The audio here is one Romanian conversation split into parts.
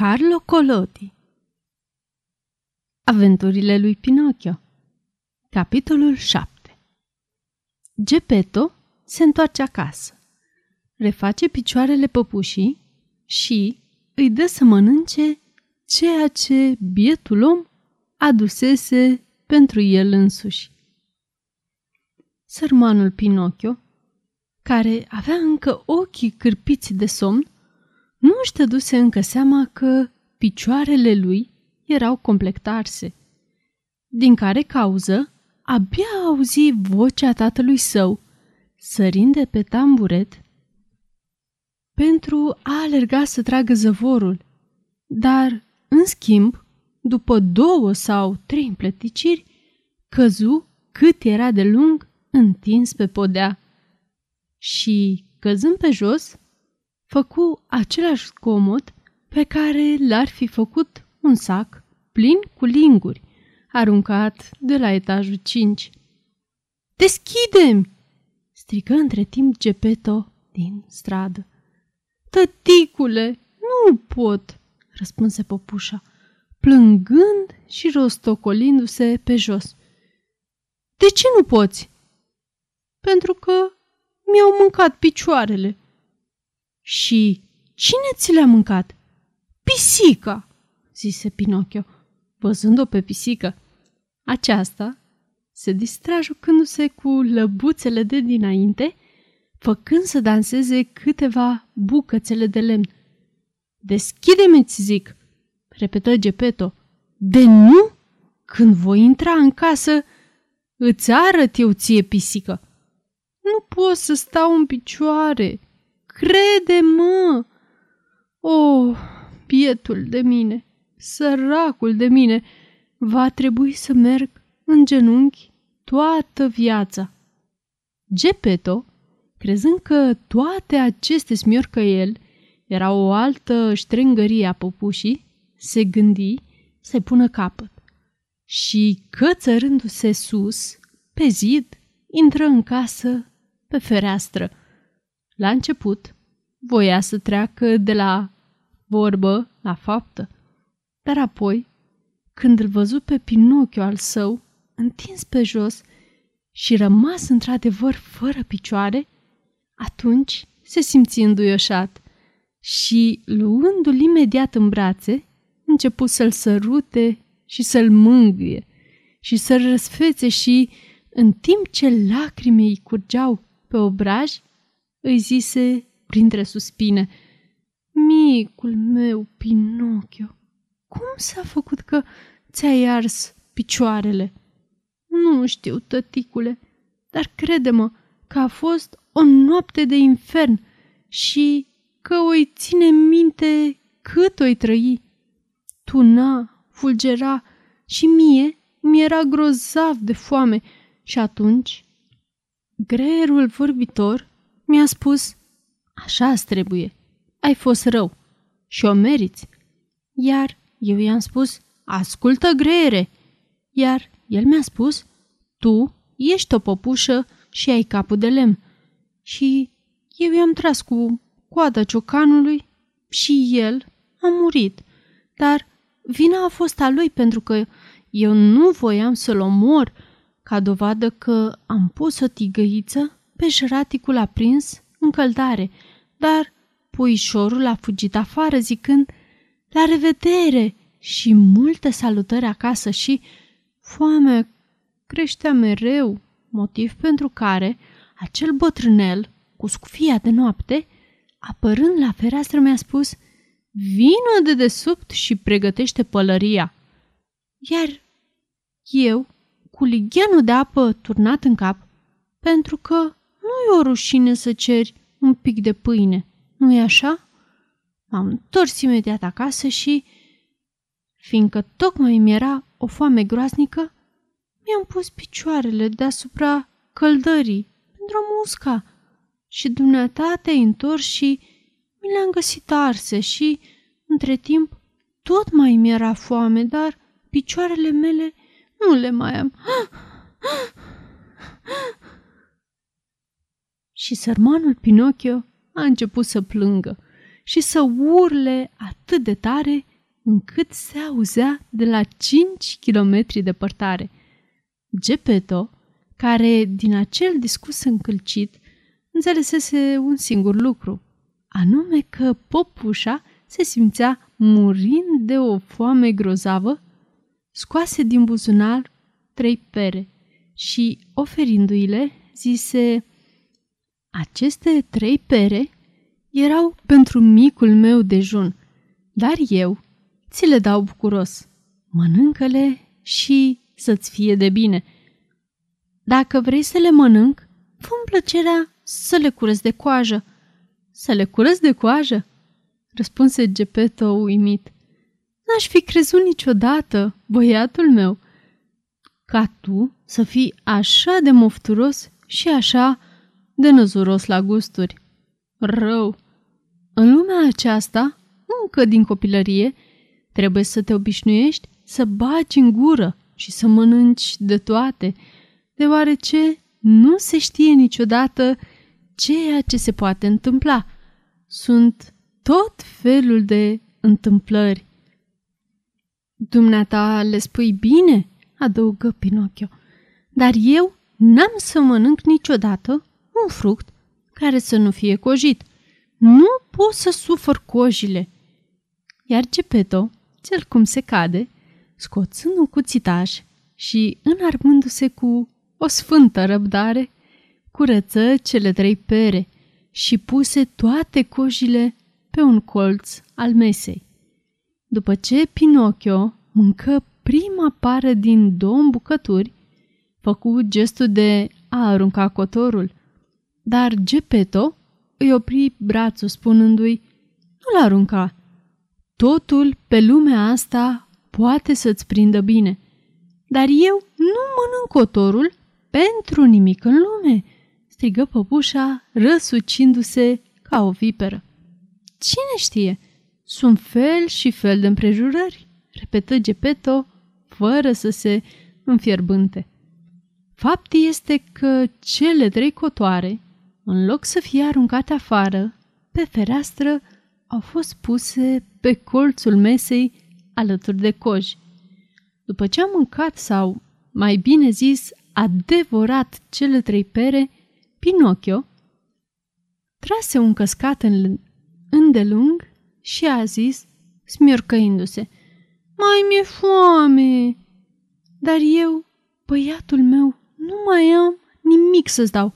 Carlo Collodi. Aventurile lui Pinocchio. Capitolul 7 Geppetto se întoarce acasă, reface picioarele păpușii și îi dă să mănânce ceea ce bietul om adusese pentru el însuși. Sărmanul Pinocchio, care avea încă ochii cârpiți de somn, nu își dăduse încă seama că picioarele lui erau complectarse, din care cauză abia auzi vocea tatălui său, sărind de pe tamburet pentru a alerga să tragă zăvorul, dar, în schimb, după două sau trei împleticiri, căzu cât era de lung întins pe podea. Și, căzând pe jos, făcu același comod pe care l-ar fi făcut un sac plin cu linguri, aruncat de la etajul 5. Deschidem! strigă între timp Gepeto din stradă. Tăticule, nu pot, răspunse popușa, plângând și rostocolindu-se pe jos. De ce nu poți? Pentru că mi-au mâncat picioarele. Și cine ți le-a mâncat? Pisica, zise Pinocchio, văzând-o pe pisică. Aceasta se distra jucându-se cu lăbuțele de dinainte, făcând să danseze câteva bucățele de lemn. Deschide-mi, zic, repetă Gepeto. De nu? Când voi intra în casă, îți arăt eu ție, pisică. Nu pot să stau în picioare, Crede-mă! Oh, pietul de mine, săracul de mine, va trebui să merg în genunchi toată viața. Gepeto, crezând că toate aceste smiorcăieli erau o altă ștrengărie a popușii, se gândi să-i pună capăt. Și cățărându-se sus, pe zid, intră în casă, pe fereastră, la început, voia să treacă de la vorbă la faptă, dar apoi, când îl văzu pe Pinocchio al său, întins pe jos și rămas într-adevăr fără picioare, atunci se simți înduioșat și, luându-l imediat în brațe, început să-l sărute și să-l mângâie și să-l răsfețe și, în timp ce lacrimii îi curgeau pe obraj, îi zise printre suspine, Micul meu, Pinocchio, cum s-a făcut că ți-ai ars picioarele? Nu știu, tăticule, dar crede-mă că a fost o noapte de infern și că o-i ține minte cât o-i trăi. Tuna, fulgera și mie mi-era grozav de foame și atunci greierul vorbitor mi-a spus, așa trebuie, ai fost rău și o meriți. Iar eu i-am spus, ascultă greiere. Iar el mi-a spus, tu ești o popușă și ai capul de lemn. Și eu i-am tras cu coada ciocanului și el a murit. Dar vina a fost a lui pentru că eu nu voiam să-l omor ca dovadă că am pus o tigăiță pe jraticul aprins în căldare, dar puișorul a fugit afară zicând La revedere și multe salutări acasă și foamea creștea mereu, motiv pentru care acel bătrânel cu scufia de noapte, apărând la fereastră, mi-a spus Vină de desubt și pregătește pălăria. Iar eu, cu ligheanul de apă turnat în cap, pentru că nu e o rușine să ceri un pic de pâine, nu-i așa? M-am întors imediat acasă și, fiindcă tocmai mi-era o foame groaznică, mi-am pus picioarele deasupra căldării pentru a musca și dumneata te-ai întors și mi le-am găsit arse și, între timp, tot mai mi-era foame, dar picioarele mele nu le mai am. Și sărmanul Pinocchio a început să plângă și să urle atât de tare încât se auzea de la 5 kilometri departare. Gepeto, care din acel discurs încălcit înțelesese un singur lucru, anume că popușa se simțea murind de o foame grozavă, scoase din buzunar trei pere și, oferindu-i-le, zise Aceste trei pere erau pentru micul meu dejun, dar eu ți le dau bucuros. Mănâncă-le și să-ți fie de bine. Dacă vrei să le mănânc, fă plăcerea să le curăț de coajă. Să le curăț de coajă? Răspunse Gepeto uimit. N-aș fi crezut niciodată, băiatul meu, ca tu să fii așa de mofturos și așa de năzuros la gusturi. Rău! În lumea aceasta, încă din copilărie, trebuie să te obișnuiești să bagi în gură și să mănânci de toate, deoarece nu se știe niciodată ceea ce se poate întâmpla. Sunt tot felul de întâmplări. Dumneata le spui bine, adăugă Pinocchio, dar eu n-am să mănânc niciodată un fruct care să nu fie cojit. Nu pot să sufăr cojile. Iar Gepeto, cel cum se cade, scoțând un cuțitaș și înarmându-se cu o sfântă răbdare, curăță cele trei pere și puse toate cojile pe un colț al mesei. După ce Pinocchio mâncă prima pară din două bucături, făcu gestul de a arunca cotorul, dar Gepeto îi opri brațul spunându-i Nu-l arunca. Totul pe lumea asta poate să-ți prindă bine, dar eu nu mănânc cotorul pentru nimic în lume, strigă păpușa răsucindu-se ca o viperă. Cine știe? Sunt fel și fel de împrejurări, repetă Gepeto, fără să se înfierbânte. Fapt este că cele trei cotoare, în loc să fie aruncate afară, pe fereastră, au fost puse pe colțul mesei alături de coji. După ce am mâncat sau, mai bine zis, a devorat cele trei pere, Pinocchio trase un căscat în îndelung și a zis, smiorcăindu-se, Mai mi-e foame! Dar eu, băiatul meu, nu mai am nimic să-ți dau.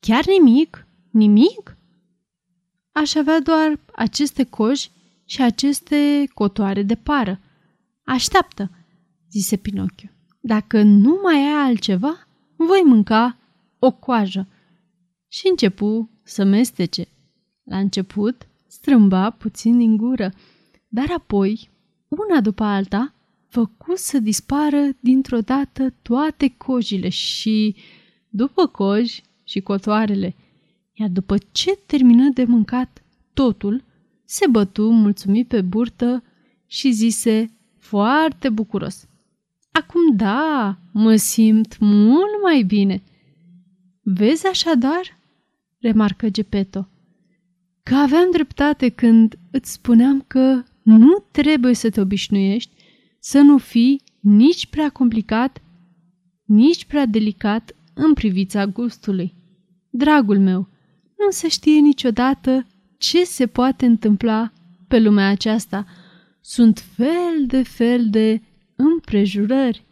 Chiar nimic? Nimic? Aș avea doar aceste coși și aceste cotoare de pară. Așteaptă, zise Pinocchio. Dacă nu mai ai altceva, voi mânca o coajă. Și începu să mestece. La început strâmba puțin din gură, dar apoi, una după alta, făcu să dispară dintr-o dată toate cojile și, după coji și cotoarele, iar după ce termină de mâncat totul, se bătu mulțumit pe burtă și zise foarte bucuros. Acum da, mă simt mult mai bine. Vezi așadar, remarcă Gepeto, că aveam dreptate când îți spuneam că nu trebuie să te obișnuiești să nu fii nici prea complicat, nici prea delicat în privița gustului. Dragul meu, nu se știe niciodată ce se poate întâmpla pe lumea aceasta. Sunt fel de fel de împrejurări.